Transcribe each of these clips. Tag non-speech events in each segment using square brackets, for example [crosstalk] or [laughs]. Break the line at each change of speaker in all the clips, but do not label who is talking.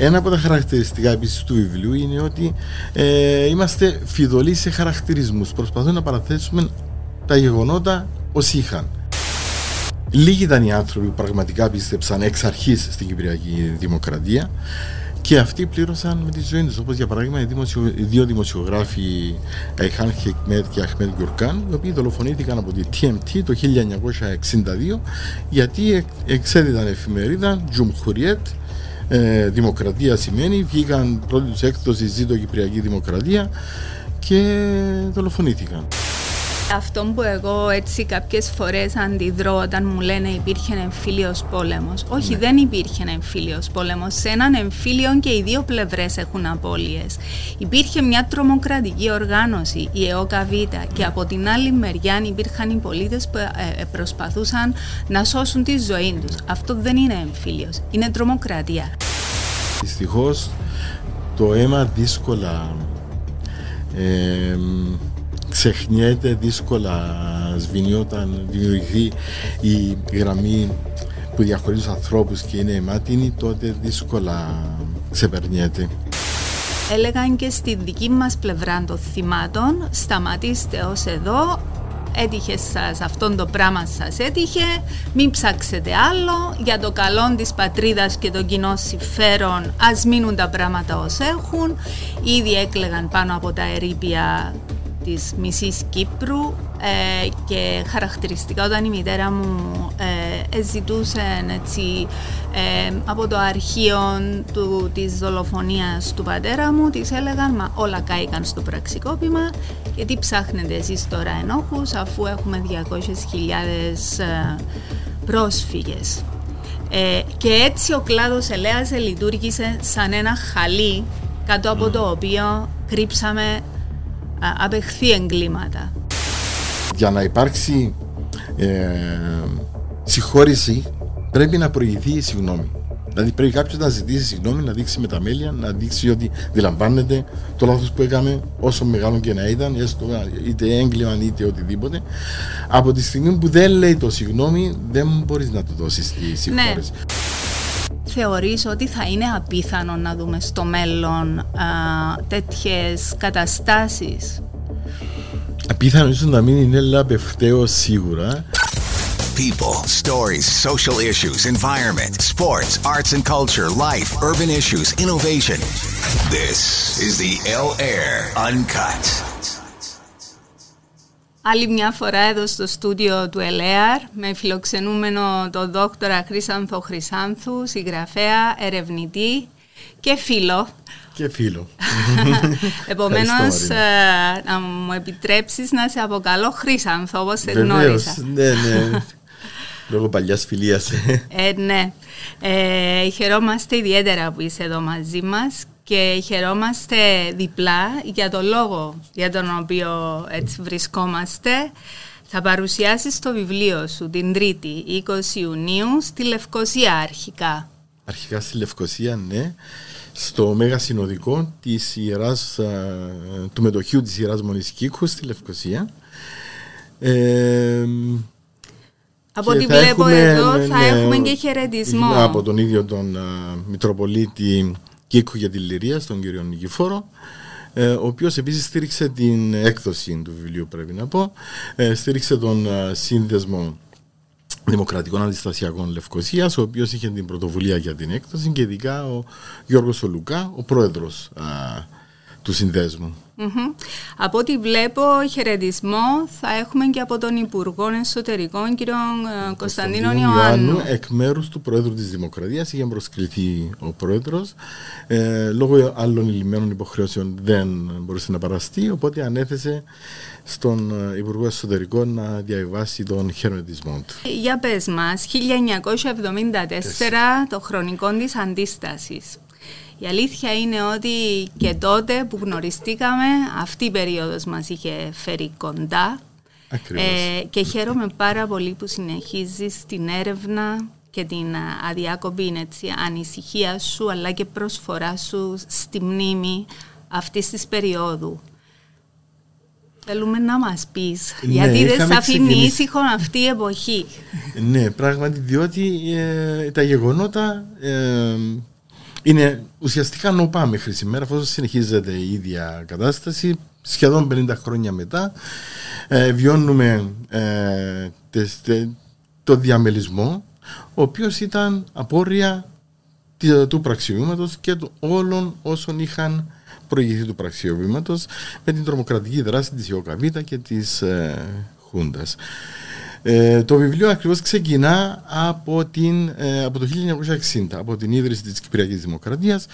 Ένα από τα χαρακτηριστικά επίσης του βιβλίου είναι ότι ε, είμαστε φιδωλοί σε χαρακτηρισμούς. Προσπαθούμε να παραθέσουμε τα γεγονότα ως είχαν. Λίγοι ήταν οι άνθρωποι που πραγματικά πίστεψαν εξ αρχής στην Κυπριακή Δημοκρατία και αυτοί πλήρωσαν με τη ζωή τους. Όπως για παράδειγμα οι, δημοσιο... οι δύο δημοσιογράφοι Αϊχάν Χεκμέτ και Αχμέτ Γκουρκάν, οι οποίοι δολοφονήθηκαν από τη TMT το 1962 γιατί εξέδιδαν εφημερίδα Τζουμχουριέτ. Ε, δημοκρατία σημαίνει, βγήκαν πρώτη τους έκδοση Ζήτω Κυπριακή Δημοκρατία και δολοφονήθηκαν.
Αυτό που εγώ έτσι κάποιες φορές αντιδρώ όταν μου λένε υπήρχε εμφύλιος πόλεμος. Όχι, ναι. δεν υπήρχε εμφύλιος πόλεμος. Σε έναν εμφύλιο και οι δύο πλευρές έχουν απώλειες. Υπήρχε μια τρομοκρατική οργάνωση, η ΕΟΚΑΒ και από την άλλη μεριά υπήρχαν οι πολίτες που ε, ε, προσπαθούσαν να σώσουν τη ζωή τους. Αυτό δεν είναι εμφύλιος, είναι τρομοκρατία.
Δυστυχώς το αίμα δύσκολα ε, ξεχνιέται δύσκολα σβηνεί όταν δημιουργηθεί η γραμμή που διαχωρίζει τους ανθρώπους και είναι αιματινή τότε δύσκολα ξεπερνιέται.
Έλεγαν και στη δική μας πλευρά των θυμάτων σταματήστε ως εδώ έτυχε σας αυτόν το πράγμα σας έτυχε μην ψάξετε άλλο για το καλό της πατρίδας και των κοινών συμφέρον ας μείνουν τα πράγματα ως έχουν ήδη έκλεγαν πάνω από τα ερήπια της μισής Κύπρου ε, και χαρακτηριστικά όταν η μητέρα μου ε, ζητούσε έτσι, ε, από το αρχείο του, της δολοφονίας του πατέρα μου της έλεγαν μα όλα κάηκαν στο πραξικόπημα γιατί ψάχνετε εσείς τώρα ενόχους αφού έχουμε 200.000 ε, πρόσφυγες. Ε, και έτσι ο κλάδος Ελέας λειτουργήσε σαν ένα χαλί κάτω από το οποίο κρύψαμε απεχθεί εγκλήματα.
Για να υπάρξει ε, συγχώρηση πρέπει να προηγηθεί η συγγνώμη. Δηλαδή πρέπει κάποιος να ζητήσει συγγνώμη, να δείξει με τα μέλια, να δείξει ότι δηλαμβάνεται το λάθος που έκαμε, όσο μεγάλο και να ήταν, έστω, είτε έγκλημα είτε οτιδήποτε. Από τη στιγμή που δεν λέει το συγγνώμη, δεν μπορείς να του δώσεις τη ναι. συγχώρεση. Ναι
θεωρείς ότι θα είναι απίθανο να δούμε στο μέλλον α, τέτοιες καταστάσεις.
Απίθανο ίσως να μην είναι λαπευταίο σίγουρα.
People, stories, social issues, environment, sports, arts and culture, life, urban issues, innovation. This is the L Air Uncut.
Άλλη μια φορά εδώ στο στούντιο του ΕΛΕΑΡ με φιλοξενούμενο τον δόκτωρα Χρυσάνθο Χρυσάνθου, συγγραφέα, ερευνητή και φίλο.
Και φίλο. [laughs]
Επομένως, ε, να μου επιτρέψεις να σε αποκαλώ Χρυσάνθο, όπως σε γνώρισα.
ναι, ναι. Λόγω παλιάς φιλίας.
ε, ναι. Ε, χαιρόμαστε ιδιαίτερα που είσαι εδώ μαζί μας και χαιρόμαστε διπλά για το λόγο για τον οποίο έτσι βρισκόμαστε. Θα παρουσιάσεις το βιβλίο σου την Τρίτη, 20 Ιουνίου, στη Λευκοσία αρχικά.
Αρχικά στη Λευκοσία, ναι. Στο Μέγα Συνοδικό της ιεράς, του μετοχείου της Ιεράς Μονής Κίκου στη Λευκοσία. Ε,
από ό,τι βλέπω εδώ ναι, θα ναι, έχουμε και χαιρετισμό.
Από τον ίδιο τον Μητροπολίτη Κίκου για τη Λυρία, στον κύριο Νικηφόρο, ε, ο οποίος επίσης στήριξε την έκδοση του βιβλίου πρέπει να πω, ε, στήριξε τον ε, σύνδεσμο Δημοκρατικών Αντιστασιακών Λευκοσίας, ο οποίος είχε την πρωτοβουλία για την έκδοση και ειδικά ο Γιώργος Ολουκά, ο πρόεδρος του συνδεσμου
Από ό,τι βλέπω, χαιρετισμό θα έχουμε και από τον Υπουργό Εσωτερικών, κύριο ε, Κωνσταντίνο Ιωάννου.
Εκ μέρους του Πρόεδρου της Δημοκρατίας είχε προσκληθεί ο Πρόεδρος. Ε, λόγω άλλων ηλυμένων υποχρεώσεων δεν μπορούσε να παραστεί, οπότε ανέθεσε στον ε, Υπουργό Εσωτερικών να διαβάσει τον χαιρετισμό του.
Για πες μας, 1974, το χρονικό της αντίστασης. Η αλήθεια είναι ότι και τότε που γνωριστήκαμε αυτή η περίοδος μας είχε φέρει κοντά
ε,
και χαίρομαι πάρα πολύ που συνεχίζεις την έρευνα και την αδιάκοπη έτσι, ανησυχία σου αλλά και προσφορά σου στη μνήμη αυτής της περίοδου. Θέλουμε να μας πεις, ναι, γιατί δεν σε αφήνει ήσυχο αυτή η εποχή;
Ναι, πράγματι, διότι ε, τα γεγονότα ε, είναι ουσιαστικά νοπά μέχρι σήμερα, αφού συνεχίζεται η ίδια κατάσταση. Σχεδόν 50 χρόνια μετά ε, βιώνουμε ε, το διαμελισμό, ο οποίος ήταν απόρρια του πραξιοβήματος και όλων όσων είχαν προηγηθεί του πραξιοβήματος με την τρομοκρατική δράση της Ιωκαβίτα και της ε, Χούντας. Ε, το βιβλίο ακριβώς ξεκινά από, την, ε, από το 1960, από την ίδρυση της Κυπριακής Δημοκρατίας,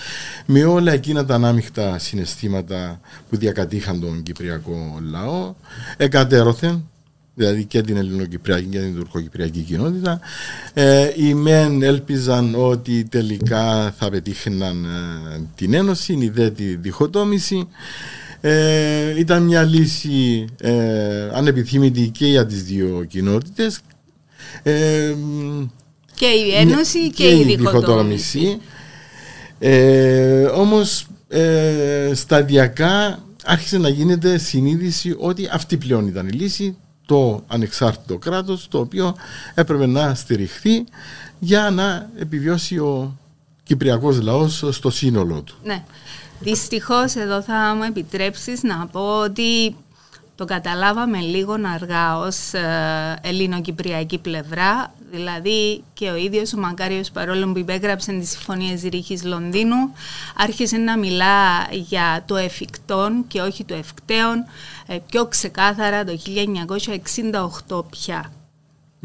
με όλα εκείνα τα ανάμεικτα συναισθήματα που διακατήχαν τον Κυπριακό λαό, εκατέρωθεν δηλαδή και την Ελληνοκυπριακή και την Τουρκοκυπριακή κοινότητα. Ε, οι μεν έλπιζαν ότι τελικά θα πετύχαιναν ε, την ένωση, η δε τη διχοτόμηση. Ε, ήταν μια λύση ε, ανεπιθύμητη και για τις δύο κοινότητες.
Ε, και η ένωση και, και η διχοτόμηση.
Ε, όμως σταδιακά άρχισε να γίνεται συνείδηση ότι αυτή πλέον ήταν η λύση το ανεξάρτητο κράτος το οποίο έπρεπε να στηριχθεί για να επιβιώσει ο κυπριακός λαός στο σύνολό του.
Ναι. Δυστυχώς εδώ θα μου επιτρέψεις να πω ότι το καταλάβαμε λίγο αργά ως ε, ελληνοκυπριακή πλευρά, δηλαδή και ο ίδιος ο Μακάριος παρόλο που υπέγραψε τις συμφωνίες Ρίχης Λονδίνου άρχισε να μιλά για το εφικτόν και όχι το ευκταίον ε, πιο ξεκάθαρα το 1968 πια.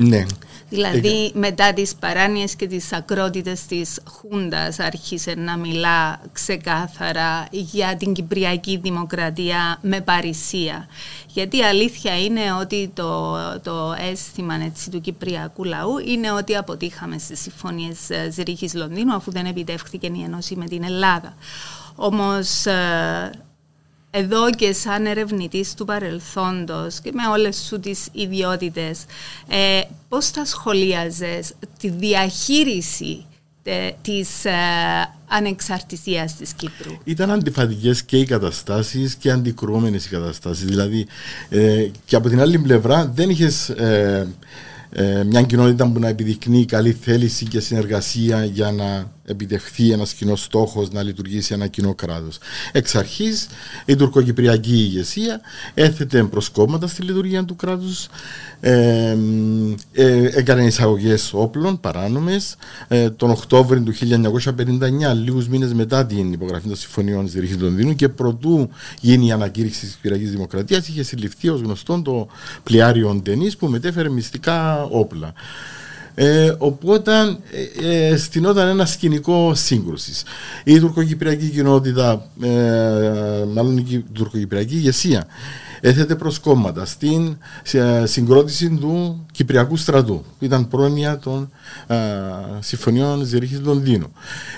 Ναι.
Δηλαδή μετά τις παράνοιες και τις ακρότητες της Χούντας άρχισε να μιλά ξεκάθαρα για την Κυπριακή Δημοκρατία με παρησία. Γιατί η αλήθεια είναι ότι το, το αίσθημα έτσι, του Κυπριακού λαού είναι ότι αποτύχαμε στις συμφωνίες ε, Ζηρίχης Λονδίνου αφού δεν επιτεύχθηκε η ενώση με την Ελλάδα. Όμως ε, εδώ και σαν ερευνητής του παρελθόντος και με όλες σου τις ιδιότητες, ε, πώς θα σχολίαζες τη διαχείριση τε, της ε, ανεξαρτησίας της Κύπρου;
Ήταν αντιφατικές και οι καταστάσεις και αντικρουόμενες οι καταστάσεις. Δηλαδή ε, και από την άλλη πλευρά δεν είχες... Ε, ε, μια κοινότητα που να επιδεικνύει καλή θέληση και συνεργασία για να επιτευχθεί ένας κοινός στόχος να λειτουργήσει ένα κοινό κράτος. Εξ αρχής, η τουρκοκυπριακή ηγεσία έθετε προσκόμματα στη λειτουργία του κράτους, ε, ε, έκανε εισαγωγές όπλων παράνομες. Ε, τον Οκτώβριο του 1959, λίγους μήνες μετά την υπογραφή των συμφωνιών τη Ρίχη Λονδίνου και προτού γίνει η ανακήρυξη της Κυπριακής Δημοκρατίας, είχε συλληφθεί ως γνωστόν το πλοιάριο Ντενής που μετέφερε μυστικά όπλα. Ε, οπότε ε, ε, στηνόταν ένα σκηνικό σύγκρουσης. Η τουρκοκυπριακή κοινότητα, ε, μάλλον η τουρκοκυπριακή ηγεσία, έθετε προσκόμματα στην ε, συγκρότηση του Κυπριακού στρατού, που ήταν πρόνοια των ε, συμφωνιών Ζηρίχη Λονδίνου.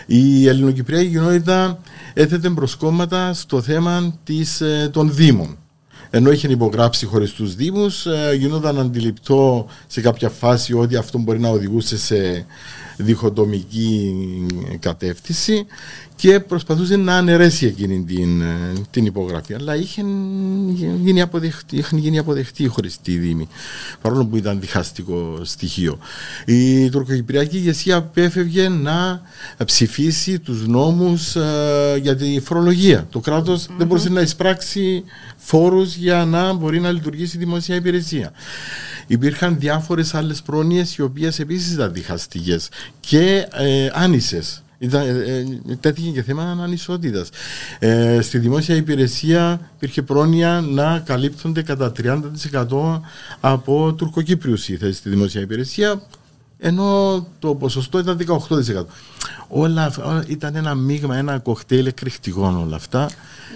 Η ελληνοκυπριακή κοινότητα έθετε προσκόμματα στο θέμα της, ε, των Δήμων ενώ είχε υπογράψει χωριστού Δήμους, ε, γινόταν αντιληπτό σε κάποια φάση ότι αυτό μπορεί να οδηγούσε σε διχοτομική κατεύθυνση και προσπαθούσε να αναιρέσει εκείνη την, ε, την υπογραφή. Αλλά είχε γίνει αποδεχτή, είχαν γίνει αποδεχτοί οι χωριστοί Δήμοι, παρόλο που ήταν διχαστικό στοιχείο. Η τουρκοκυπριακή ηγεσία απέφευγε να ψηφίσει τους νόμους ε, για τη φορολογία. Το κρατος δεν μπορούσε να εισπράξει φόρους για να μπορεί να λειτουργήσει η δημοσία υπηρεσία. Υπήρχαν διάφορες άλλες πρόνοιες οι οποίες επίσης ήταν διχαστικές και ε, άνισες. Ήταν, ε, ε, τέθηκε και θέμα ανισότητας. Ε, στη δημόσια υπηρεσία υπήρχε πρόνοια να καλύπτονται κατά 30% από τουρκοκύπριους οι θέσεις στη δημόσια υπηρεσία, ενώ το ποσοστό ήταν 18%. Όλα, όλα ήταν ένα μείγμα, ένα κοκτέιλ εκρηκτικών όλα αυτά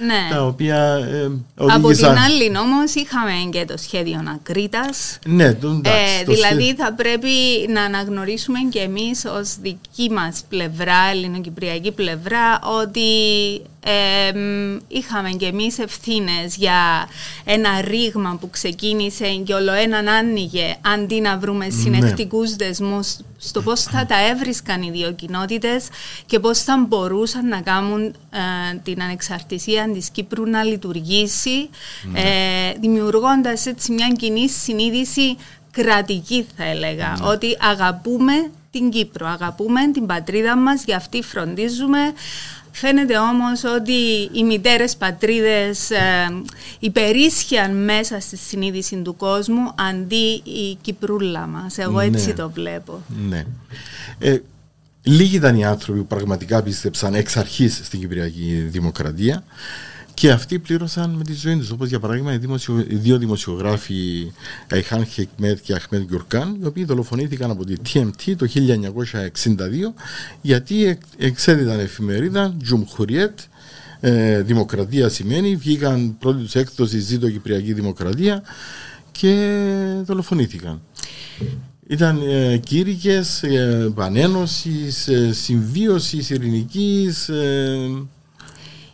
ναι.
τα οποία ε,
Από την άλλη όμως είχαμε και το σχέδιο Ακρίτα.
Ναι, το,
ε, δηλαδή θα πρέπει να αναγνωρίσουμε και εμείς ως δική μας πλευρά, ελληνοκυπριακή πλευρά, ότι είχαμε και εμείς ευθύνες για ένα ρήγμα που ξεκίνησε και όλο έναν άνοιγε αντί να βρούμε ναι. συνεχτικούς δεσμούς στο πώς θα τα έβρισκαν οι δύο κοινότητες και πώς θα μπορούσαν να κάνουν ε, την ανεξαρτησία της Κύπρου να λειτουργήσει ναι. ε, δημιουργώντας έτσι μια κοινή συνείδηση κρατική θα έλεγα, ναι. ότι αγαπούμε την Κύπρο. Αγαπούμε την πατρίδα μας, γι' αυτή φροντίζουμε. Φαίνεται όμως ότι οι μητέρες πατρίδες ε, υπερίσχυαν μέσα στη συνείδηση του κόσμου αντί η Κυπρούλα μας. Εγώ έτσι
Ναι.
το βλέπω.
Ναι. Ε, λίγοι ήταν οι άνθρωποι που πραγματικά πίστεψαν εξ αρχής στην Κυπριακή Δημοκρατία και αυτοί πλήρωσαν με τη ζωή τους. Όπως για παράδειγμα οι, δημοσιο... οι δύο δημοσιογράφοι Αϊχάν Χεκμέτ και Αχμέτ Γκιουρκάν οι οποίοι δολοφονήθηκαν από τη TMT το 1962 γιατί εκ- εξέδιδαν εφημερίδα Τζουμχουριέτ ε, Δημοκρατία σημαίνει βγήκαν πρώτη τους έκδοση Ζήτω Κυπριακή Δημοκρατία και δολοφονήθηκαν. Ήταν ε, κήρυκες ε, επανένωσης, ε, συμβίωσης ειρηνικής. ε,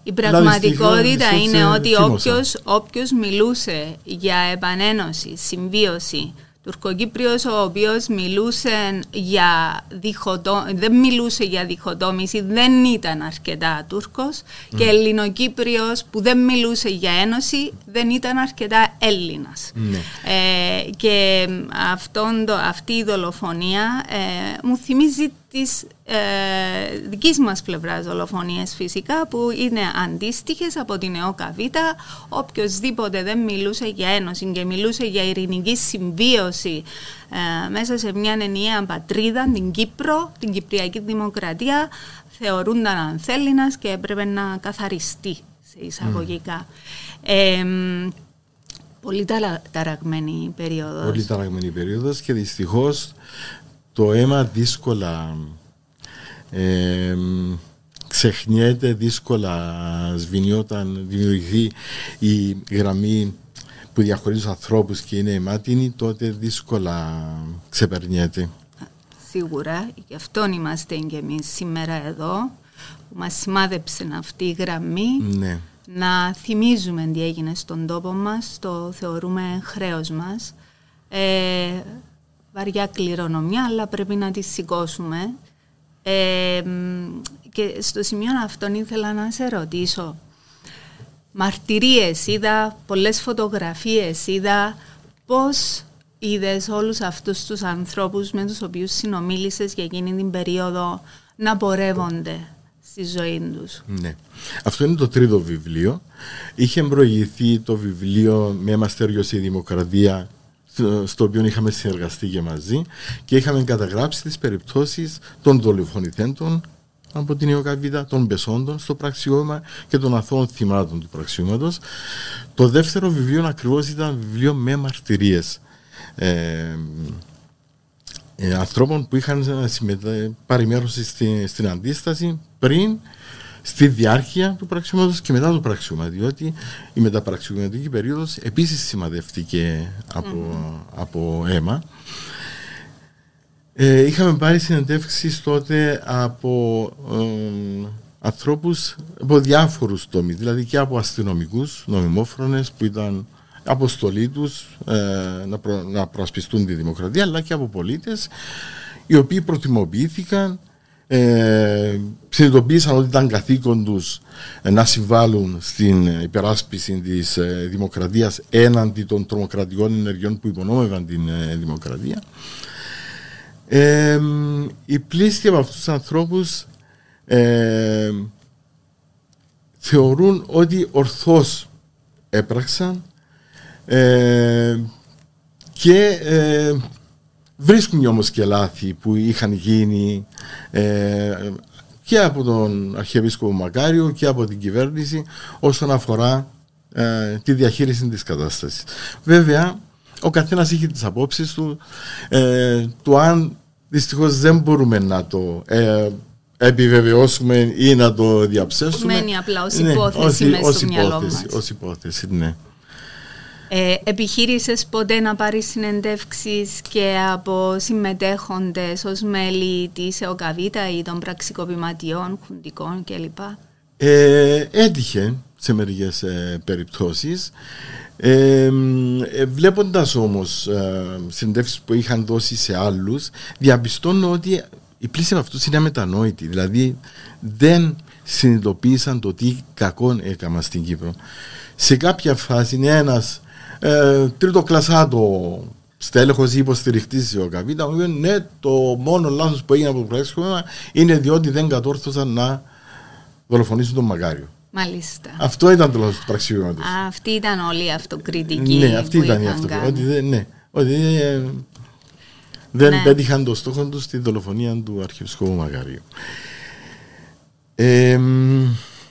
Η πραγματικότητα
δυστυχώς,
είναι
ε,
ότι
θύμωσαν.
όποιος, όποιος μιλούσε για επανένωση, συμβίωση, Τουρκοκύπριος ο οποίος μιλούσε για διχοτό, δεν μιλούσε για διχοτόμηση, δεν ήταν αρκετά Τούρκος και Ελληνοκύπριος που δεν μιλούσε για ένωση δεν ήταν αρκετά Έλληνας.
Ναι.
Ε, και αυτόν το, αυτή η δολοφονία ε, μου θυμίζει τις ε, δικής μας πλευράς δολοφονίες φυσικά που είναι αντίστοιχες από την ΕΟΚΑ Β. Οποιοςδήποτε δεν μιλούσε για ένωση και μιλούσε για ειρηνική συμβίωση ε, μέσα σε μια ενιαία πατρίδα, την Κύπρο, την Κυπριακή Δημοκρατία, θεωρούνταν ανθέληνας και έπρεπε να καθαριστεί σε εισαγωγικά. Ε, Πολύ ταρα- ταραγμένη περίοδος.
Πολύ ταραγμένη περίοδος και δυστυχώς το αίμα δύσκολα ε, ξεχνιέται, δύσκολα σβηνεί όταν δημιουργηθεί η γραμμή που διαχωρίζει τους ανθρώπους και είναι αιμάτινη, τότε δύσκολα ξεπερνιέται.
Σίγουρα, γι' αυτόν είμαστε και εμείς σήμερα εδώ, που μας σημάδεψε αυτή η γραμμή.
Ναι.
Να θυμίζουμε τι έγινε στον τόπο μας, το θεωρούμε χρέος μας. Ε, βαριά κληρονομιά, αλλά πρέπει να τη σηκώσουμε. Ε, μ, και στο σημείο αυτόν ήθελα να σε ρωτήσω. Μαρτυρίες είδα, πολλές φωτογραφίες είδα. Πώς είδες όλους αυτούς τους ανθρώπους με τους οποίους συνομίλησες για εκείνη την περίοδο να πορεύονται στη ζωή τους;
Ναι. Αυτό είναι το τρίτο βιβλίο. Είχε προηγηθεί το βιβλίο «Με μαστέριος η Δημοκρατία» στο- στο οποίο είχαμε συνεργαστεί και μαζί και είχαμε καταγράψει τις περιπτώσεις των δολοφονηθέντων από την Ιωκαβίδα, των πεσόντων στο πραξιώμα και των αθώων θυμάτων του πραξιώματος. Το δεύτερο βιβλίο ακριβώς ήταν βιβλίο με μαρτυρίες. Ε, ε, ανθρώπων που είχαν συμμετέ... πάρει μέρος στη, στην αντίσταση πριν, στη διάρκεια του πραξιώματος και μετά το πραξιώμα, διότι η μεταπραξιωματική περίοδος επίσης σημαδεύτηκε από, από αίμα. Ε, είχαμε πάρει συνεντεύξεις τότε από ε, ανθρώπους από διάφορους τομείς, δηλαδή και από αστυνομικούς, νομιμόφρονες που ήταν αποστολή τους ε, να, προ, να προασπιστούν τη δημοκρατία, αλλά και από πολίτες οι οποίοι προτιμοποιήθηκαν, ε, συνειδητοποίησαν ότι ήταν καθήκον τους ε, να συμβάλλουν στην υπεράσπιση της ε, δημοκρατίας έναντι των τρομοκρατικών ενεργειών που υπονόμευαν την ε, δημοκρατία. Ε, οι πλήστοι από αυτούς τους ανθρώπους ε, θεωρούν ότι ορθώς έπραξαν ε, και ε, βρίσκουν όμως και λάθη που είχαν γίνει ε, και από τον Αρχιεπίσκοπο Μακάριο και από την κυβέρνηση όσον αφορά ε, τη διαχείριση της κατάστασης. Βέβαια, ο καθένας είχε τις απόψεις του, ε, του αν δυστυχώς δεν μπορούμε να το ε, επιβεβαιώσουμε ή να το διαψεύσουμε.
Μένει απλά ως υπόθεση μέσα
ως
στο μυαλό
υπόθεση,
μας.
Ως υπόθεση, ναι.
Ε, επιχείρησες ποτέ να πάρεις συνεντεύξεις και από συμμετέχοντες ως μέλη της ΕΟΚΑΒΙΤΑ ή των πραξικοπηματιών, χουντικών κλπ;
Ε, έτυχε σε μερικές ε, περιπτώσεις ε, ε, βλέποντας όμως ε, συνεντεύξεις που είχαν δώσει σε άλλους διαπιστώνω ότι οι πλήση από αυτούς είναι αμετανόητοι δηλαδή δεν συνειδητοποίησαν το τι κακό έκανα στην Κύπρο σε κάποια φάση είναι ένας ε, τρίτο κλασάτο στέλεχος ή υποστηριχτής τη ΟΚΑΒΙΤΑ, μου είπε ναι, το μόνο λάθος που έγινε από το πράξιμο είναι διότι δεν κατόρθωσαν να δολοφονήσουν τον Μακάριο.
Μάλιστα.
Αυτό ήταν το λάθος του πραξιώματο.
Αυτή ήταν όλη η αυτοκριτική.
Ναι, αυτή ήταν η αυτοκριτική. Ότι δεν, ναι, ότι ε, δεν ναι. πέτυχαν το στόχο τους στη δολοφονία του Αρχιεπισκόπου Μακαρίου.
Ε,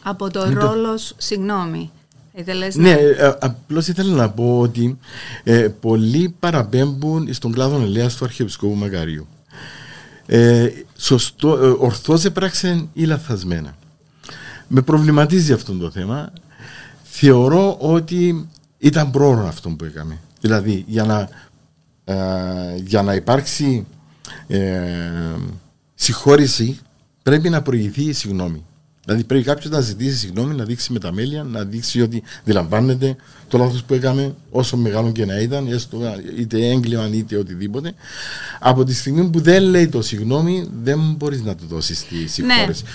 από το ρόλο, συγγνώμη,
ναι, ε, απλώς ήθελα να πω ότι ε, πολλοί παραπέμπουν στον κλάδο ελέας του Αρχιεπισκόπου Μακαρίου. Ε, σωστό, ε, ορθώς έπραξε ή λαθασμένα. Με προβληματίζει αυτό το θέμα. Θεωρώ ότι ήταν πρόωρο αυτό που έκαμε. Δηλαδή, για να, ε, για να υπάρξει ε, συγχώρηση πρέπει να προηγηθεί η συγγνώμη. Δηλαδή πρέπει κάποιος να ζητήσει συγγνώμη, να δείξει με τα μέλια, να δείξει ότι αντιλαμβάνεται το λάθος που έκαμε, όσο μεγάλο και να ήταν, είτε έγκλημα είτε οτιδήποτε. Από τη στιγμή που δεν λέει το συγγνώμη, δεν μπορείς να του δώσεις τη συγχώρεση. Ναι.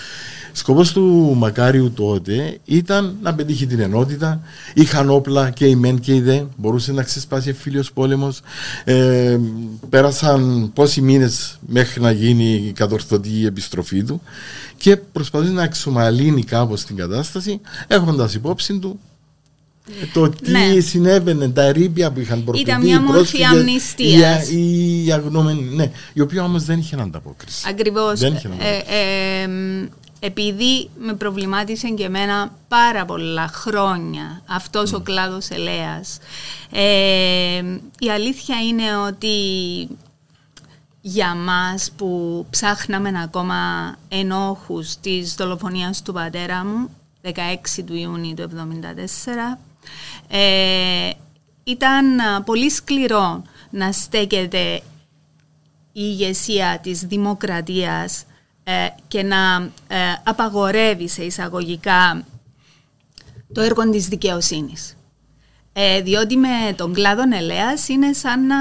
Σκοπός του Μακάριου τότε ήταν να πετύχει την ενότητα. Είχαν όπλα και οι μεν και οι δε. Μπορούσε να ξεσπάσει φίλιο πόλεμος. Ε, πέρασαν πόσοι μήνες μέχρι να γίνει η κατορθωτή επιστροφή του και προσπαθεί να εξομαλύνει κάπως την κατάσταση έχοντας υπόψη του το τι ναι. συνέβαινε, τα ερήπια που είχαν προκριθεί.
Ήταν μια μορφή αμνηστίας.
Η, η, αγνώμενη, ναι, η οποία όμως δεν είχε ανταπόκριση.
Ακριβώς. Ε, ε, επειδή με προβλημάτισε και εμένα πάρα πολλά χρόνια αυτός ο κλάδος ελέας. Ε, η αλήθεια είναι ότι για μας που ψάχναμε ακόμα ενόχους της δολοφονίας του πατέρα μου 16 του Ιούνιου του 1974 ε, ήταν πολύ σκληρό να στέκεται η ηγεσία της δημοκρατίας ε, και να ε, απαγορεύει σε εισαγωγικά το έργο της δικαιοσύνης. Ε, διότι με τον κλάδο ελέας είναι σαν να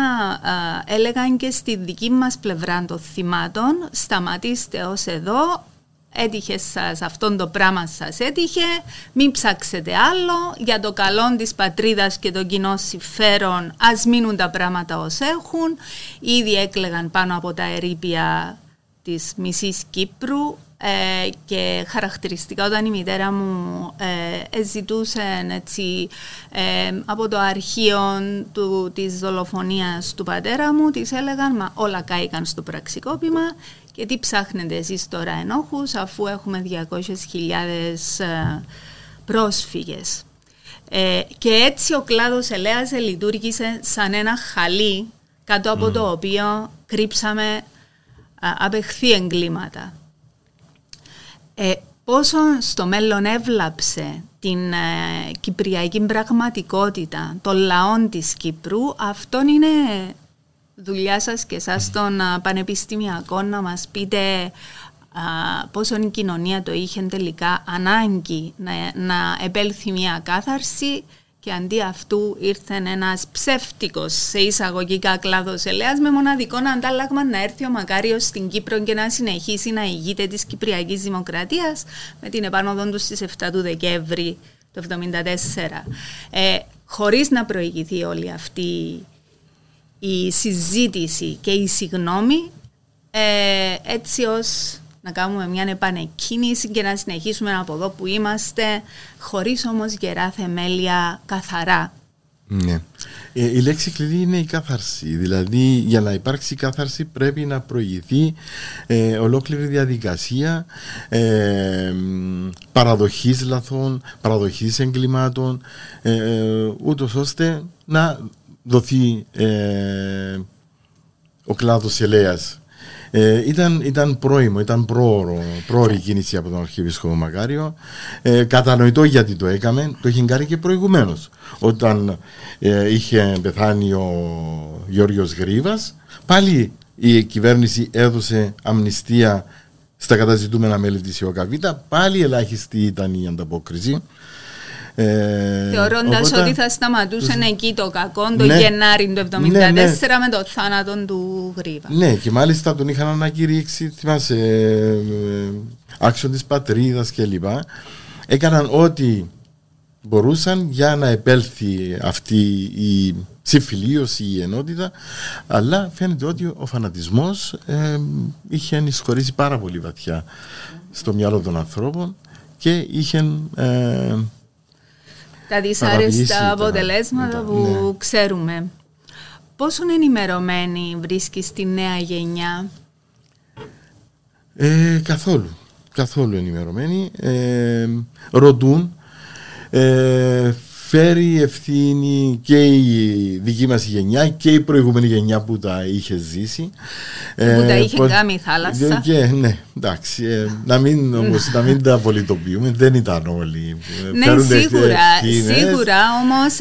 έλεγαν και στη δική μας πλευρά των θυμάτων σταματήστε ως εδώ, έτυχε σας αυτόν το πράγμα σας έτυχε, μην ψάξετε άλλο, για το καλό της πατρίδας και των κοινών συμφέρον ας μείνουν τα πράγματα ως έχουν. Ήδη έκλεγαν πάνω από τα ερήπια της μισής Κύπρου ε, και χαρακτηριστικά όταν η μητέρα μου ε, ζητούσε έτσι, ε, από το αρχείο του, της δολοφονίας του πατέρα μου της έλεγαν μα όλα κάηκαν στο πραξικόπημα και τι ψάχνετε εσείς τώρα ενόχους αφού έχουμε 200.000 ε, πρόσφυγες. Ε, και έτσι ο κλάδος ελέας λειτουργήσε σαν ένα χαλί κάτω από το οποίο κρύψαμε απεχθεί εγκλήματα. Ε, πόσο στο μέλλον έβλαψε την ε, κυπριακή πραγματικότητα των λαών της Κύπρου, αυτό είναι δουλειά σας και εσάς των πανεπιστημιακό να μας πείτε πόσο η κοινωνία το είχε τελικά ανάγκη να, να επέλθει μια κάθαρση και αντί αυτού ήρθε ένας ψεύτικος σε εισαγωγικά κλάδος ελέα με μοναδικό αντάλλαγμα να έρθει ο Μακάριος στην Κύπρο και να συνεχίσει να ηγείται της Κυπριακής Δημοκρατίας με την επάνωδο του στις 7 του Δεκέμβρη του 1974. Ε, Χωρίς να προηγηθεί όλη αυτή η συζήτηση και η συγνώμη, ε, έτσι ως να κάνουμε μια επανεκκίνηση και να συνεχίσουμε από εδώ που είμαστε, χωρίς όμως γερά θεμέλια καθαρά.
Ναι. Ε, η λέξη κλειδί είναι η κάθαρση. Δηλαδή, για να υπάρξει κάθαρση πρέπει να προηγηθεί ε, ολόκληρη διαδικασία ε, παραδοχής λαθών, παραδοχής εγκλημάτων, ε, ούτως ώστε να δοθεί ε, ο κλάδος ελέας ε, ήταν, ήταν πρόημο, ήταν πρόωρο, πρόωρη κίνηση από τον Αρχιεπίσκοπο Μακάριο. Ε, κατανοητό γιατί το έκαμε, το είχε κάνει και προηγουμένως. Όταν ε, είχε πεθάνει ο Γιώργος Γρίβας, πάλι η κυβέρνηση έδωσε αμνηστία στα καταζητούμενα μέλη της ΙΟΚΑΒΙΤΑ, πάλι ελάχιστη ήταν η ανταπόκριση.
Ε, Θεωρώντας ότι θα σταματούσε εκεί το κακό το ναι, Γενάρη του 1974 ναι, ναι. με το θάνατο του Γρήβα.
Ναι, και μάλιστα τον είχαν ανακηρύξει, θυμάσαι, ε, άξιο της πατρίδας κλπ. Έκαναν ό,τι μπορούσαν για να επέλθει αυτή η συμφιλίωση, η ενότητα αλλά φαίνεται ότι ο φανατισμός ε, είχε ενισχωρήσει πάρα πολύ βαθιά στο μυαλό των ανθρώπων και είχε ε,
τα δυσάρεστα αποτελέσματα που ναι. ξέρουμε. Πόσο ενημερωμένη βρίσκεις τη νέα γενιά;
Ε, καθόλου. Καθόλου ενημερωμένη. Ε, ρωτούν. Ε, φέρει ευθύνη και η δική μας γενιά και η προηγούμενη γενιά που τα είχε ζήσει.
Που τα ε, είχε κάνει η θάλασσα.
Και, ναι, εντάξει. Ε, να, μην, όμως, να μην τα πολιτοποιούμε, δεν ήταν όλοι.
Ναι, σίγουρα. Σίγουρα, όμως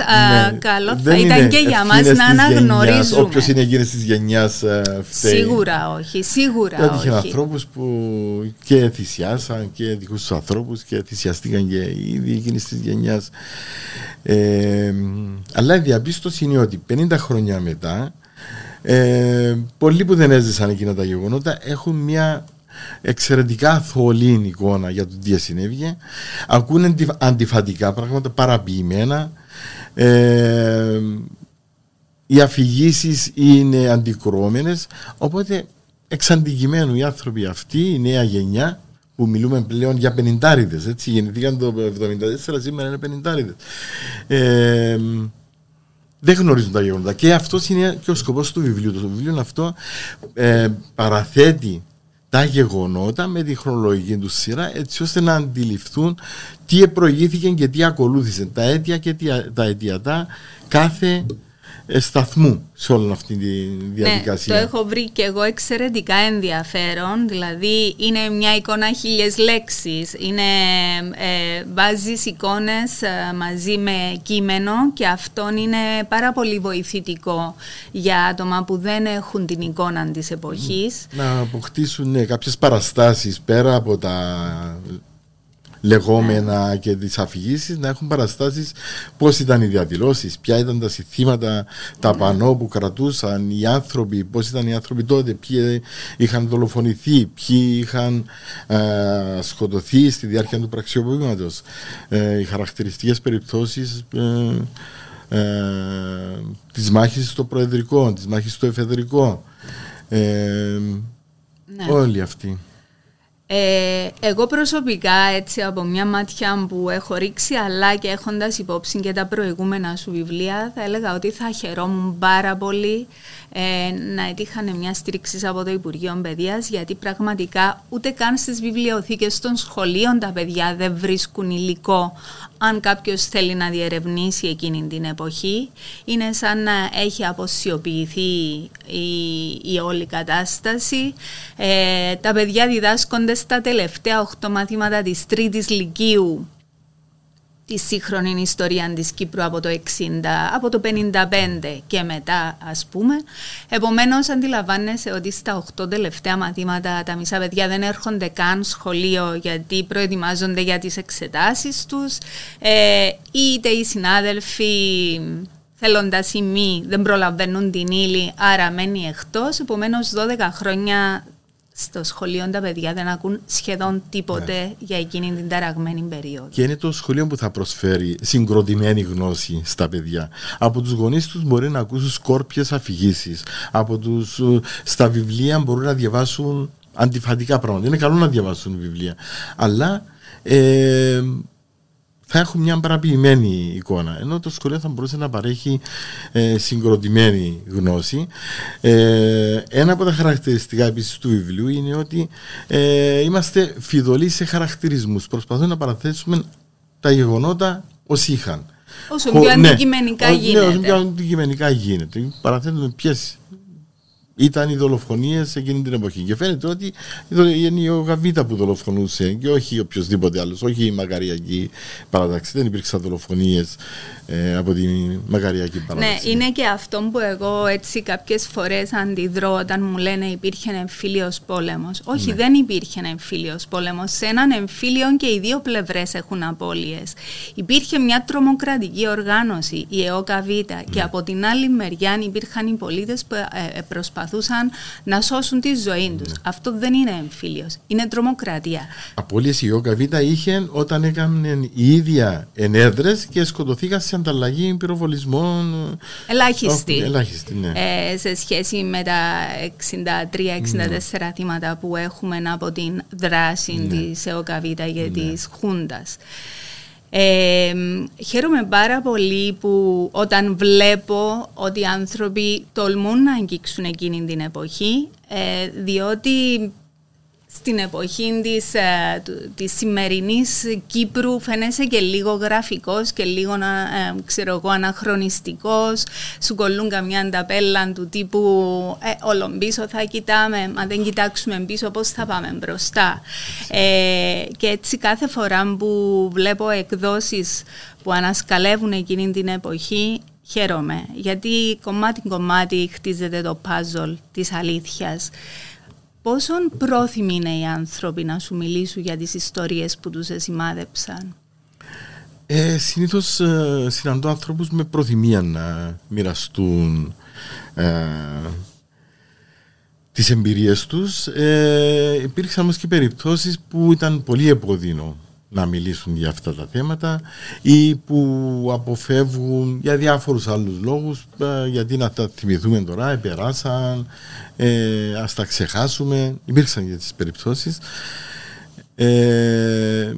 ναι, καλό θα ήταν και για μας να αναγνωρίζουμε.
Όποιος είναι εκείνης της γενιάς φταίει.
Σίγουρα όχι, σίγουρα
Γιατί όχι. Είχε ανθρώπους που και θυσιάσαν και δικούς τους ανθρώπους και θυσιαστήκαν και οι ίδιοι εκείνης της γενιάς. Ε, αλλά η διαπίστωση είναι ότι 50 χρόνια μετά ε, πολλοί που δεν έζησαν εκείνα τα γεγονότα έχουν μια εξαιρετικά θολή εικόνα για το τι συνέβη ακούνε αντιφατικά πράγματα παραποιημένα ε, οι αφηγήσεις είναι αντικρώμενες οπότε εξ οι άνθρωποι αυτοί η νέα γενιά που μιλούμε πλέον για πενιντάριδες, έτσι, γεννηθήκαν το 1974, σήμερα είναι πενιντάριδες. Ε, δεν γνωρίζουν τα γεγονότα. Και αυτός είναι και ο σκοπός του βιβλίου. Το βιβλίο αυτό ε, παραθέτει τα γεγονότα με τη χρονολογική τους σειρά έτσι ώστε να αντιληφθούν τι προηγήθηκε και τι ακολούθησε. Τα αίτια και τα αιτιατά κάθε ε, σταθμού σε όλη αυτή τη διαδικασία.
Ναι, το έχω βρει και εγώ εξαιρετικά ενδιαφέρον. Δηλαδή είναι μια εικόνα χίλιες λέξεις. Είναι, ε, βάζεις εικόνες ε, μαζί με κείμενο και αυτό είναι πάρα πολύ βοηθητικό για άτομα που δεν έχουν την εικόνα της εποχής.
Να αποκτήσουν ναι, κάποιες παραστάσεις πέρα από τα λεγόμενα και τις αφηγήσεις να έχουν παραστάσεις πώς ήταν οι διαδηλώσεις, ποια ήταν τα συστήματα, τα πανό που κρατούσαν οι άνθρωποι, πώς ήταν οι άνθρωποι τότε, ποιοι είχαν δολοφονηθεί, ποιοι είχαν ε, σκοτωθεί στη διάρκεια του πραξιοποιήματο. Ε, οι χαρακτηριστικές περιπτώσεις. Ε, ε, της μάχης στο προεδρικό, της μάχης στο εφεδρικό ε, ναι. όλοι αυτοί
ε, εγώ προσωπικά έτσι από μια μάτια που έχω ρίξει αλλά και έχοντας υπόψη και τα προηγούμενα σου βιβλία θα έλεγα ότι θα χαιρόμουν πάρα πολύ ε, να έτυχαν μια στήριξη από το Υπουργείο Παιδείας γιατί πραγματικά ούτε καν στις βιβλιοθήκες των σχολείων τα παιδιά δεν βρίσκουν υλικό αν κάποιος θέλει να διερευνήσει εκείνη την εποχή. Είναι σαν να έχει αποσιοποιηθεί η, η όλη κατάσταση. Ε, τα παιδιά διδάσκονται στα τελευταία 8 μαθήματα της τρίτης λυκείου τη σύγχρονη ιστορία της Κύπρου από το 60, από το 55 και μετά ας πούμε. Επομένως αντιλαμβάνεσαι ότι στα 8 τελευταία μαθήματα τα μισά παιδιά δεν έρχονται καν σχολείο γιατί προετοιμάζονται για τις εξετάσεις τους ε, είτε οι συνάδελφοι θέλοντας ή μη δεν προλαβαίνουν την ύλη άρα μένει εκτός επομένως 12 χρόνια στο σχολείο τα παιδιά δεν ακούν σχεδόν τίποτε ναι. για εκείνη την ταραγμένη περίοδο.
Και είναι το σχολείο που θα προσφέρει συγκροτημένη γνώση στα παιδιά. Από τους γονείς τους μπορεί να ακούσουν σκόρπιες αφηγήσεις. Από τους, ε, στα βιβλία μπορούν να διαβάσουν αντιφατικά πράγματα. Είναι καλό να διαβάσουν βιβλία. Αλλά ε, θα έχουν μια παραποιημένη εικόνα. Ενώ το σχολείο θα μπορούσε να παρέχει ε, συγκροτημένη γνώση. Ε, ένα από τα χαρακτηριστικά επίσης του βιβλίου είναι ότι ε, είμαστε φιδωλοί σε χαρακτηρισμούς. Προσπαθούμε να παραθέσουμε τα γεγονότα ως είχαν.
Όσο πιο ναι, αντικειμενικά ναι, γίνεται.
όσο πιο αντικειμενικά γίνεται. Παραθέτουμε ποιες ήταν οι δολοφονίες εκείνη την εποχή. Και φαίνεται ότι είναι ο Γαβίτα που δολοφονούσε και όχι οποιοδήποτε άλλος, όχι η Μακαριακή παράταξη. Δεν υπήρξαν δολοφονίες ε, από τη Μακαριακή παράταξη.
Ναι, είναι και αυτό που εγώ έτσι κάποιες φορές αντιδρώ όταν μου λένε υπήρχε εμφύλιος πόλεμος. Όχι, ναι. δεν υπήρχε εμφύλιος πόλεμος. Σε έναν εμφύλιο και οι δύο πλευρές έχουν απώλειες. Υπήρχε μια τρομοκρατική οργάνωση, η ΕΟΚΑΒΙΤΑ, ναι. και από την άλλη μεριά υπήρχαν οι πολίτες που ε, ε, προσπαθούν προσπαθούσαν να σώσουν τη ζωή τους. Αυτό δεν είναι εμφύλιος, είναι τρομοκρατία.
Απόλυση η ΟΚΑΒ είχε όταν έκανε η ίδια ενέδρες και σκοτωθήκαν σε ανταλλαγή πυροβολισμών.
Ελάχιστη.
Ελάχιστη ναι.
ε, σε σχέση με τα 63-64 ναι. θύματα που έχουμε από την δράση ναι. της ΕΟΚΑΒ και ναι. της Χούντας. Ε, χαίρομαι πάρα πολύ που όταν βλέπω ότι οι άνθρωποι τολμούν να αγγίξουν εκείνη την εποχή, ε, διότι στην εποχή της, ε, της σημερινής Κύπρου φαίνεσαι και λίγο γραφικός και λίγο ε, ξέρω εγώ, αναχρονιστικός σου κολλούν καμιά ανταπέλα του τύπου ε, όλον πίσω θα κοιτάμε μα δεν κοιτάξουμε πίσω πώς θα πάμε μπροστά ε, και έτσι κάθε φορά που βλέπω εκδόσεις που ανασκαλεύουν εκείνη την εποχή χαίρομαι γιατί κομμάτι κομμάτι χτίζεται το puzzle της αλήθειας Πόσο πρόθυμοι είναι οι άνθρωποι να σου μιλήσουν για τις ιστορίες που τους εσημάδεψαν;
Ε, συνήθως ε, συναντώ ανθρώπους με προθυμία να μοιραστούν ε, τις εμπειρίες τους. Ε, υπήρξαν όμως και περιπτώσεις που ήταν πολύ επώδυνο να μιλήσουν για αυτά τα θέματα ή που αποφεύγουν για διάφορους άλλους λόγους ε, γιατί να τα θυμηθούμε τώρα, επεράσαν, ε, ας τα ξεχάσουμε. Υπήρξαν για τις περιπτώσεις. Ε,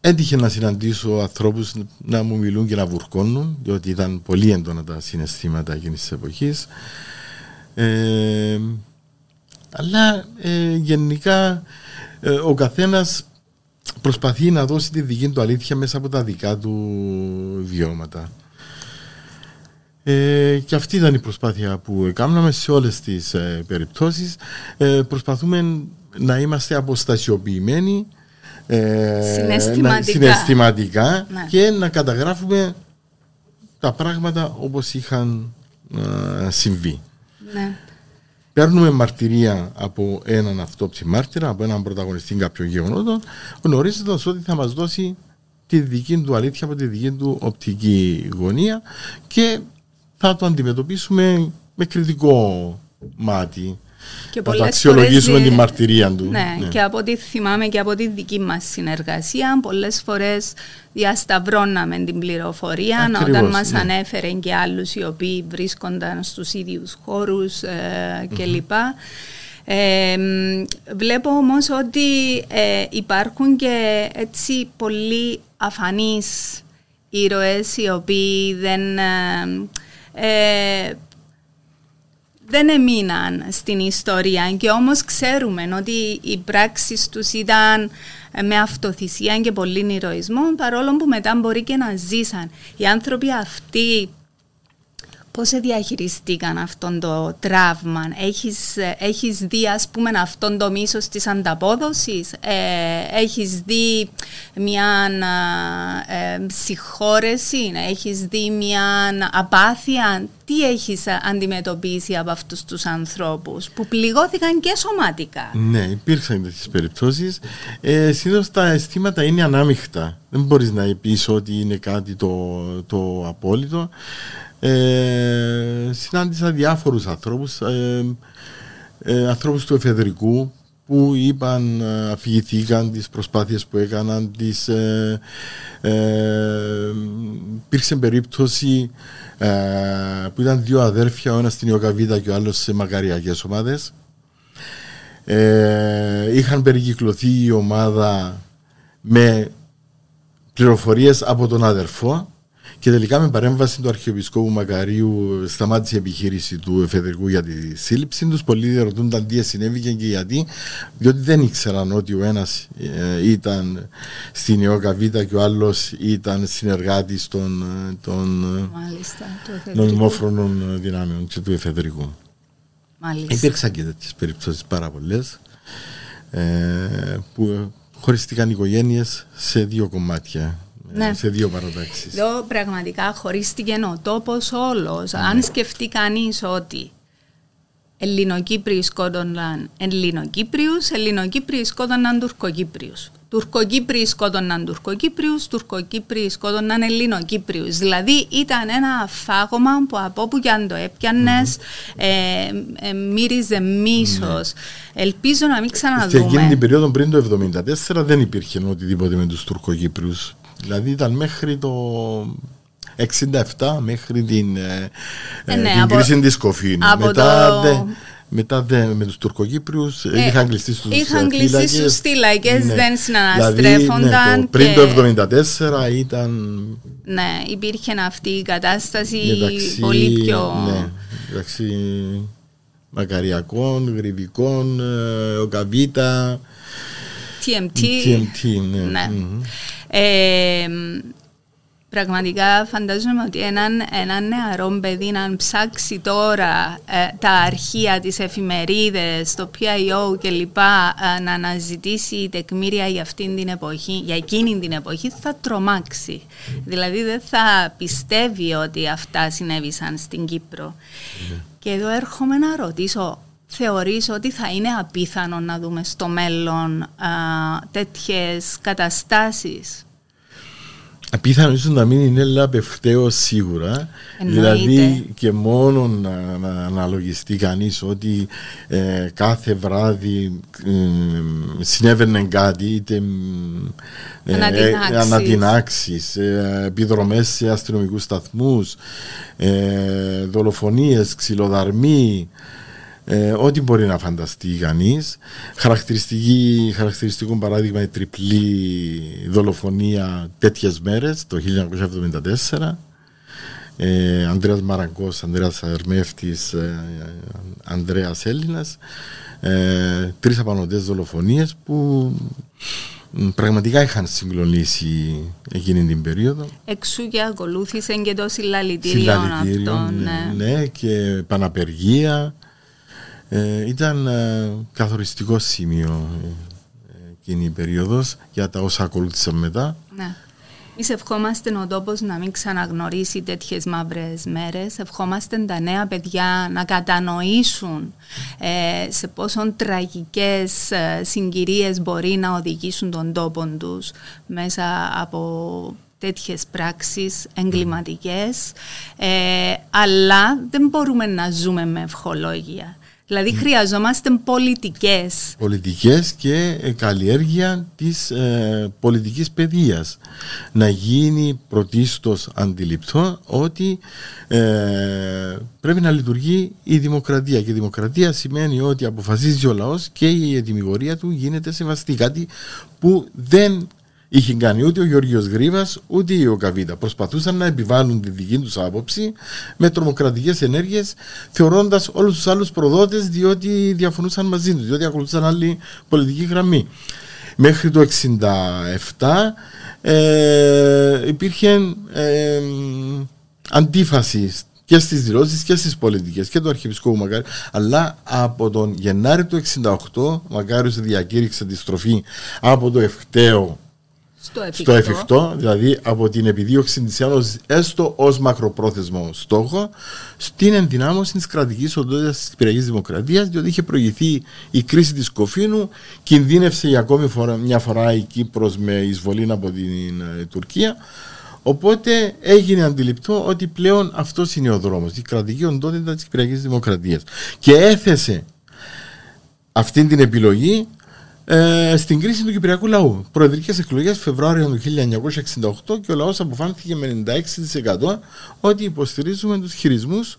έτυχε να συναντήσω ανθρώπους να μου μιλούν και να βουρκώνουν διότι ήταν πολύ έντονα τα συναισθήματα εκείνης της εποχής. Ε, αλλά ε, γενικά ε, ο καθένας προσπαθεί να δώσει τη δική του αλήθεια μέσα από τα δικά του βιώματα. Ε, και αυτή ήταν η προσπάθεια που έκαναμε σε όλες τις ε, περιπτώσεις. Ε, προσπαθούμε να είμαστε αποστασιοποιημένοι
ε, συναισθηματικά,
συναισθηματικά ναι. και να καταγράφουμε τα πράγματα όπως είχαν ε, συμβεί. Ναι παίρνουμε μαρτυρία από έναν αυτόψη μάρτυρα, από έναν πρωταγωνιστή κάποιων γεγονότων, γνωρίζοντας ότι θα μας δώσει τη δική του αλήθεια από τη δική του οπτική γωνία και θα το αντιμετωπίσουμε με κριτικό μάτι και να το αξιολογήσουμε τη μαρτυρία του.
Ναι, ναι, και από ό,τι θυμάμαι και από τη δική μας συνεργασία, πολλές φορές διασταυρώναμε την πληροφορία Ακριβώς, όταν μας ναι. ανέφερε και άλλους οι οποίοι βρίσκονταν στους ίδιους χώρους ε, κλπ. Ε, βλέπω όμως ότι ε, υπάρχουν και έτσι πολύ αφανείς ήρωες οι οποίοι δεν ε, δεν έμειναν στην ιστορία και όμως ξέρουμε ότι οι πράξεις τους ήταν με αυτοθυσία και πολύ ηρωισμό παρόλο που μετά μπορεί και να ζήσαν. Οι άνθρωποι αυτοί Πώς διαχειριστήκαν αυτόν το τραύμα, έχεις, έχεις δει ας πούμε αυτόν το μίσος της ανταπόδοσης, ε, έχεις δει μια ε, συγχώρεση, έχεις δει μια απάθεια, τι έχεις αντιμετωπίσει από αυτούς τους ανθρώπους που πληγώθηκαν και σωματικά.
Ναι, υπήρξαν τέτοιες περιπτώσεις. Ε, Συνήθως τα αισθήματα είναι ανάμειχτα. Δεν μπορείς να πεις ότι είναι κάτι το, το απόλυτο. Ε, συνάντησα διάφορους ανθρώπους, ε, ε, ανθρώπους του εφεδρικού που είπαν, ε, αφηγηθήκαν τις προσπάθειες που έκαναν, τις, ε, υπήρξε περίπτωση που ήταν δύο αδέρφια, ο ένας στην Ιωκαβίδα και ο άλλος σε μακαριακές ομάδες. είχαν περικυκλωθεί η ομάδα με πληροφορίες από τον αδερφό και τελικά με παρέμβαση του Αρχιεπισκόπου Μακαρίου σταμάτησε η επιχείρηση του εφεδρικού για τη σύλληψη τους. Πολλοί διαρωτούνταν τι συνέβηκε και γιατί, διότι δεν ήξεραν ότι ο ένας ε, ήταν στην ΕΟΚΑΒΙΤΑ και ο άλλος ήταν συνεργάτης των, των νομιμόφρονων δυνάμεων και του εφεδρικού. Μάλιστα. Υπήρξαν και τέτοιες περιπτώσεις πάρα πολλές ε, που χωριστήκαν οικογένειες σε δύο κομμάτια ναι. σε δύο παρατάξεις.
Εδώ πραγματικά χωρίστηκε ο τόπος όλος. Ναι. Αν σκεφτεί κανείς ότι Ελληνοκύπριοι σκότωναν Ελληνοκύπριου, Ελληνοκύπριοι σκότωναν Τουρκοκύπριου. Τουρκοκύπριοι σκότωναν Τουρκοκύπριου, Τουρκοκύπριοι σκότωναν Ελληνοκύπριου. Δηλαδή ήταν ένα φάγωμα που από όπου και αν το έπιανες, ε, ε, μύριζε μίσος. Ναι. Ελπίζω να μην ξαναδούμε.
Και εκείνη την περίοδο πριν το 1974 δεν υπήρχε οτιδήποτε με τους Τουρκοκύπριους. Δηλαδή ήταν μέχρι το 67 μέχρι την, ε, ε ναι, την από, κρίση της Κοφίνη. Μετά, το... μετά δε, με τους Τουρκοκύπριους ε, είχαν κλειστεί στους
Είχαν κλειστεί στους θύλακες, ναι. δεν συναναστρέφονταν.
Δηλαδή, ναι, το, πριν το 1974 ήταν...
Ναι, υπήρχε αυτή η κατάσταση μεταξύ, πολύ πιο... Ναι,
μεταξύ Μακαριακών, Γρυβικών, ε, Οκαβίτα...
TMT.
TMT, ναι. ναι. Mm-hmm.
Ε, Πραγματικά φαντάζομαι ότι έναν, ένα νεαρό παιδί να ψάξει τώρα ε, τα αρχεία, τις εφημερίδες, το PIO κλπ. Ε, να αναζητήσει τεκμήρια για, αυτήν την εποχή, για εκείνη την εποχή θα τρομάξει. Δηλαδή δεν θα πιστεύει ότι αυτά συνέβησαν στην Κύπρο. Ναι. Και εδώ έρχομαι να ρωτήσω, θεωρείς ότι θα είναι απίθανο να δούμε στο μέλλον α, ε, τέτοιες καταστάσεις;
Απίθανος ίσως να μην είναι λαπευταίο σίγουρα. Δηλαδή και μόνο να, να αναλογιστεί κανείς ότι ε, κάθε βράδυ ε, συνέβαινε κάτι, είτε
ε, ανατινάξει,
ε, επιδρομές σε αστυνομικούς σταθμούς, ε, δολοφονίες, ξυλοδαρμοί ε, ό,τι μπορεί να φανταστεί κανείς. Χαρακτηριστικό παράδειγμα η τριπλή δολοφονία τέτοιες μέρες το 1974. Ε, Ανδρέας Μαραγκός, Ανδρέας Αρμέφτης, ε, Ανδρέας Έλληνας ε, τρεις απανωτές δολοφονίες που πραγματικά είχαν συγκλονίσει εκείνη την περίοδο.
Εξού και ακολούθησε και το συλλαλητήριο αυτό.
Ναι. ναι, και παναπεργία ε, ήταν ε, καθοριστικό σημείο ε, εκείνη η περίοδος για τα όσα ακολούθησαν μετά.
Ναι. Εμείς ευχόμαστε ο τόπος να μην ξαναγνωρίσει τέτοιες μαύρες μέρες. Ευχόμαστε τα νέα παιδιά να κατανοήσουν ε, σε πόσο τραγικές ε, συγκυρίες μπορεί να οδηγήσουν τον τόπο τους μέσα από τέτοιες πράξεις εγκληματικές αλλά δεν μπορούμε να ζούμε με ευχολόγια Δηλαδή χρειαζόμαστε πολιτικές.
Πολιτικές και ε, καλλιέργεια της ε, πολιτικής παιδείας. Να γίνει πρωτίστως αντιληπτό ότι ε, πρέπει να λειτουργεί η δημοκρατία. Και η δημοκρατία σημαίνει ότι αποφασίζει ο λαός και η ετοιμιγορία του γίνεται σεβαστή. Κάτι που δεν είχε κάνει ούτε ο Γιώργο Γρήβα ούτε ο Καβίτα. Προσπαθούσαν να επιβάλλουν τη δική τους άποψη με τρομοκρατικές ενέργειες, θεωρώντας όλους τους άλλους προδότες διότι διαφωνούσαν μαζί τους, διότι ακολουθούσαν άλλη πολιτική γραμμή. Μέχρι το 1967 ε, υπήρχε ε, αντίφαση και στις δηλώσεις και στις πολιτικές και του Αρχιεπισκόπου Μακάριου αλλά από τον Γενάρη του 1968 ο Μακάριος διακήρυξε τη στροφή από το ευκταίο στο εφικτό. δηλαδή από την επιδίωξη της Ένωση έστω ως μακροπρόθεσμο στόχο, στην ενδυνάμωση της κρατικής οντότητας της Κυπριακή Δημοκρατίας, διότι είχε προηγηθεί η κρίση της Κοφίνου, κινδύνευσε για ακόμη φορά, μια φορά η Κύπρος με εισβολή από την ε, Τουρκία. Οπότε έγινε αντιληπτό ότι πλέον αυτός είναι ο δρόμος, η κρατική οντότητα της Κυπριακή Δημοκρατίας. Και έθεσε αυτή την επιλογή ε, στην κρίση του Κυπριακού λαού. Προεδρικές εκλογές Φεβρουάριο του 1968 και ο λαός αποφάνθηκε με 96% ότι υποστηρίζουμε τους χειρισμούς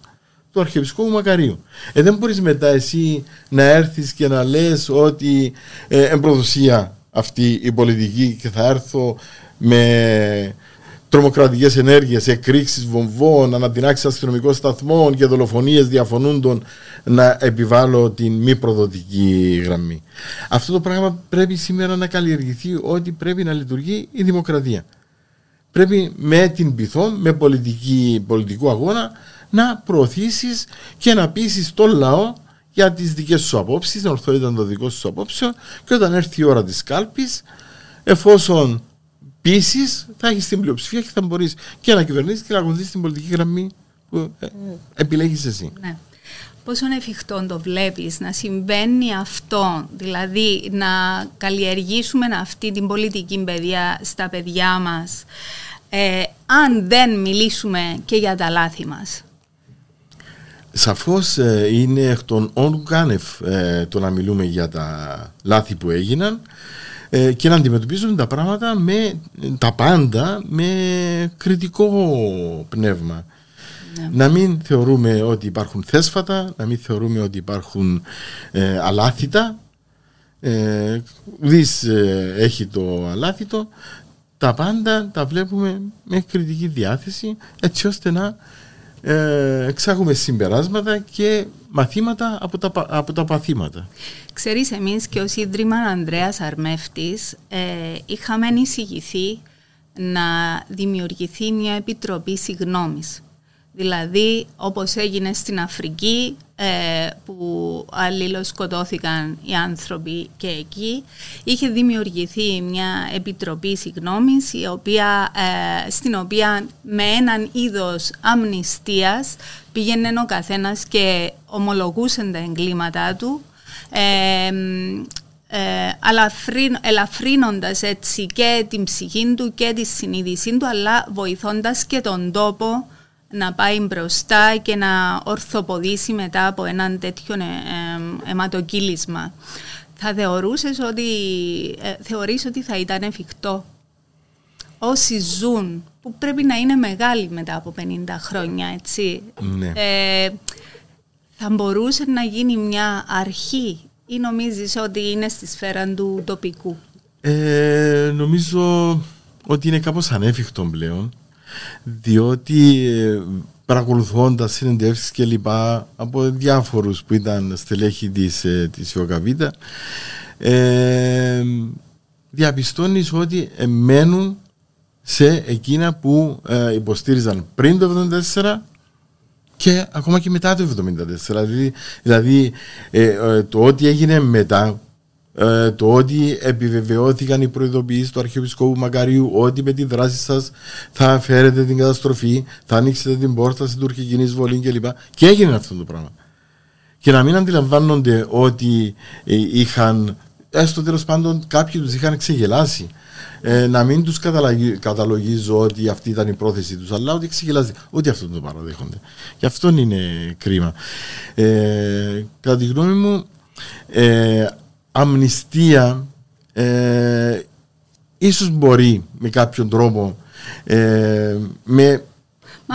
του Αρχιεπισκόπου Μακαρίου. Ε, δεν μπορείς μετά εσύ να έρθεις και να λες ότι ε, εμπροδοσία αυτή η πολιτική και θα έρθω με τρομοκρατικές ενέργειες, εκρήξεις βομβών, ανατινάξεις αστυνομικών σταθμών και δολοφονίες διαφωνούντων να επιβάλλω την μη προδοτική γραμμή. Αυτό το πράγμα πρέπει σήμερα να καλλιεργηθεί ότι πρέπει να λειτουργεί η δημοκρατία. Πρέπει με την πυθό, με πολιτική, πολιτικό αγώνα να προωθήσεις και να πείσεις τον λαό για τις δικές σου απόψεις, την ορθότητα των δικών σου απόψεων και όταν έρθει η ώρα της κάλπης, εφόσον πείσει, θα έχεις την πλειοψηφία και θα μπορείς και να κυβερνήσεις και να ακολουθήσεις την πολιτική γραμμή που ε, επιλέγεις εσύ.
Ναι. πόσο εφικτό το βλέπεις να συμβαίνει αυτό, δηλαδή να καλλιεργήσουμε αυτή την πολιτική παιδεία στα παιδιά μας, ε, αν δεν μιλήσουμε και για τα λάθη μας;
Σαφώς ε, είναι εκ των όνου κάνευ ε, το να μιλούμε για τα λάθη που έγιναν ε, και να αντιμετωπίζουμε τα πράγματα με τα πάντα με κριτικό πνεύμα. Ναι. Να μην θεωρούμε ότι υπάρχουν θέσφατα, να μην θεωρούμε ότι υπάρχουν ε, αλάθητα. Ε, έχει το αλάθητο. Τα πάντα τα βλέπουμε με κριτική διάθεση έτσι ώστε να ε, εξάγουμε συμπεράσματα και μαθήματα από τα, από τα παθήματα.
Ξέρεις, εμείς και ως Ίδρυμα Ανδρέας Αρμεύτης ε, είχαμε εισηγηθεί να δημιουργηθεί μια επιτροπή συγνώμης. Δηλαδή, όπως έγινε στην Αφρική, ε, που αλληλοσκοτώθηκαν οι άνθρωποι και εκεί, είχε δημιουργηθεί μια επιτροπή συγγνώμης, η οποία, ε, στην οποία με έναν είδος αμνηστίας πήγαινε ο καθένας και ομολογούσε τα εγκλήματά του, ε, ε, ελαφρύνοντας έτσι και την ψυχή του και τη συνείδησή του, αλλά βοηθώντας και τον τόπο να πάει μπροστά και να ορθοποδήσει μετά από έναν τέτοιο ε, αιματοκύλισμα. Θα θεωρούσες ότι, ε, θεωρείς ότι θα ήταν εφικτό; Όσοι ζουν, που πρέπει να είναι μεγάλοι μετά από 50 χρόνια, έτσι,
ναι.
ε, θα μπορούσε να γίνει μια αρχή ή νομίζεις ότι είναι στη σφαίρα του τοπικού;
Ε, νομίζω ότι είναι κάπως ανέφικτο πλέον διότι ε, παρακολουθώντας συνεντεύξεις και λοιπά από διάφορους που ήταν στελέχη της, ε, της ε, διαπιστώνεις ότι μένουν σε εκείνα που ε, υποστήριζαν πριν το 1974 και ακόμα και μετά το 1974 δηλαδή, δηλαδή το ότι έγινε μετά ε, το ότι επιβεβαιώθηκαν οι προειδοποιήσεις του Αρχιεπισκόπου Μακαρίου ότι με τη δράση σας θα φέρετε την καταστροφή, θα ανοίξετε την πόρτα στην τουρκική εισβολή κλπ. Και έγινε αυτό το πράγμα. Και να μην αντιλαμβάνονται ότι ε, είχαν, έστω τέλος πάντων κάποιοι τους είχαν ξεγελάσει. Ε, να μην τους καταλογίζω ότι αυτή ήταν η πρόθεση τους, αλλά ότι ξεγελάζει. Ότι αυτό το παραδέχονται. Και αυτό είναι κρίμα. Ε, κατά τη γνώμη μου, ε, αμνηστία ε, ίσως μπορεί με κάποιον τρόπο ε, με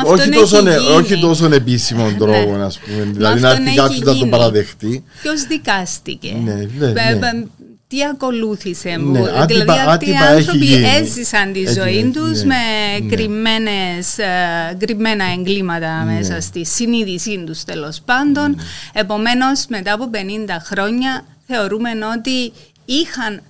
όχι τόσο, όχι τόσο επίσημο [laughs] ναι. τρόπο, να πούμε. Δηλαδή να έρθει κάποιο να τον παραδεχτεί.
Ποιος δικάστηκε;
Ναι, ναι, ναι.
Τι ακολούθησε μου; Ναι, δηλαδή αυτοί οι άνθρωποι έζησαν τη ζωή ναι, τους ναι, με ναι. κρυμμένες, ε, κρυμμένα εγκλήματα ναι. μέσα στη συνείδησή τους τέλος πάντων. Επομένως, μετά από 50 χρόνια θεωρούμε ότι είχαν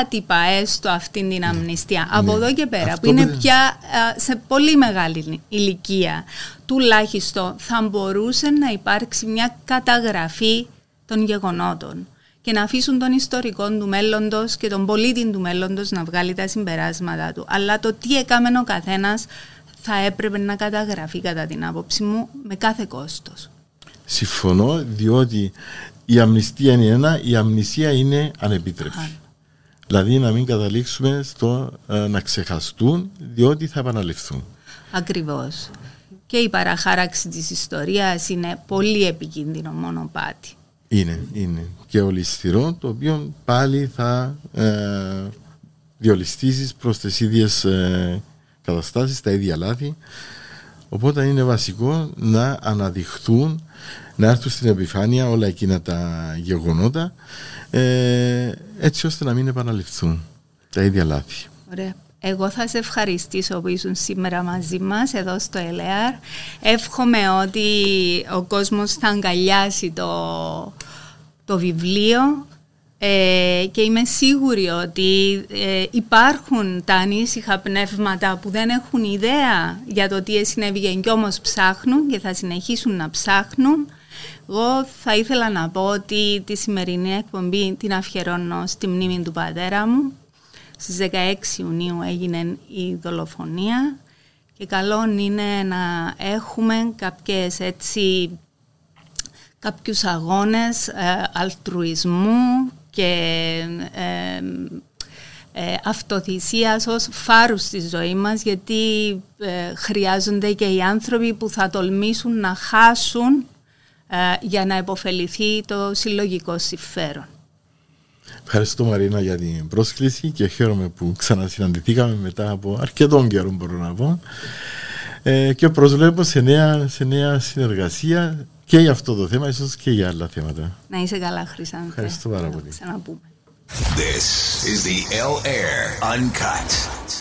άτυπα έστω αυτήν την αμνηστία. Ναι. Από εδώ και πέρα, που είναι πια σε πολύ μεγάλη ηλικία, τουλάχιστον θα μπορούσε να υπάρξει μια καταγραφή των γεγονότων και να αφήσουν τον ιστορικό του μέλλοντος και τον πολίτη του μέλλοντος να βγάλει τα συμπεράσματα του. Αλλά το τι έκαμε ο καθένας θα έπρεπε να καταγραφεί κατά την άποψή μου με κάθε κόστος.
Συμφωνώ διότι η αμνηστία είναι ένα, η αμνησία είναι ανεπίτρεπτη. Δηλαδή να μην καταλήξουμε στο ε, να ξεχαστούν διότι θα επαναληφθούν.
Ακριβώς. Και η παραχάραξη της ιστορίας είναι πολύ επικίνδυνο μονοπάτι.
Είναι, είναι. Και ολιστηρό το οποίο πάλι θα ε, διολιστήσεις προς τις ίδιες ε, καταστάσεις, τα ίδια λάθη. Οπότε είναι βασικό να αναδειχθούν να έρθουν στην επιφάνεια όλα εκείνα τα γεγονότα ε, έτσι ώστε να μην επαναληφθούν τα ίδια λάθη.
Ωραία. Εγώ θα σε ευχαριστήσω που ήσουν σήμερα μαζί μας εδώ στο ΕΛΕΑΡ. Εύχομαι ότι ο κόσμος θα αγκαλιάσει το, το βιβλίο ε, και είμαι σίγουρη ότι ε, υπάρχουν τα ανήσυχα πνεύματα που δεν έχουν ιδέα για το τι συνέβη και όμως ψάχνουν και θα συνεχίσουν να ψάχνουν εγώ θα ήθελα να πω ότι τη σημερινή εκπομπή την αφιερώνω στη μνήμη του πατέρα μου. Στις 16 Ιουνίου έγινε η δολοφονία και καλό είναι να έχουμε κάποιες έτσι κάποιους αγώνες ε, αλτρουισμού και ε, ε, αυτοθυσίας ως φάρους στη ζωή μας γιατί ε, χρειάζονται και οι άνθρωποι που θα τολμήσουν να χάσουν ε, για να υποφεληθεί το συλλογικό συμφέρον.
Ευχαριστώ Μαρίνα για την πρόσκληση και χαίρομαι που ξανασυναντηθήκαμε μετά από αρκετόν καιρό μπορώ να πω ε, και προσβλέπω σε νέα, σε νέα συνεργασία και για αυτό το θέμα, ίσως και για άλλα θέματα.
Να είσαι καλά, Χρυσάνθε.
Ευχαριστώ πάρα πολύ.
Ξαναπούμε.
This is the L Air Uncut.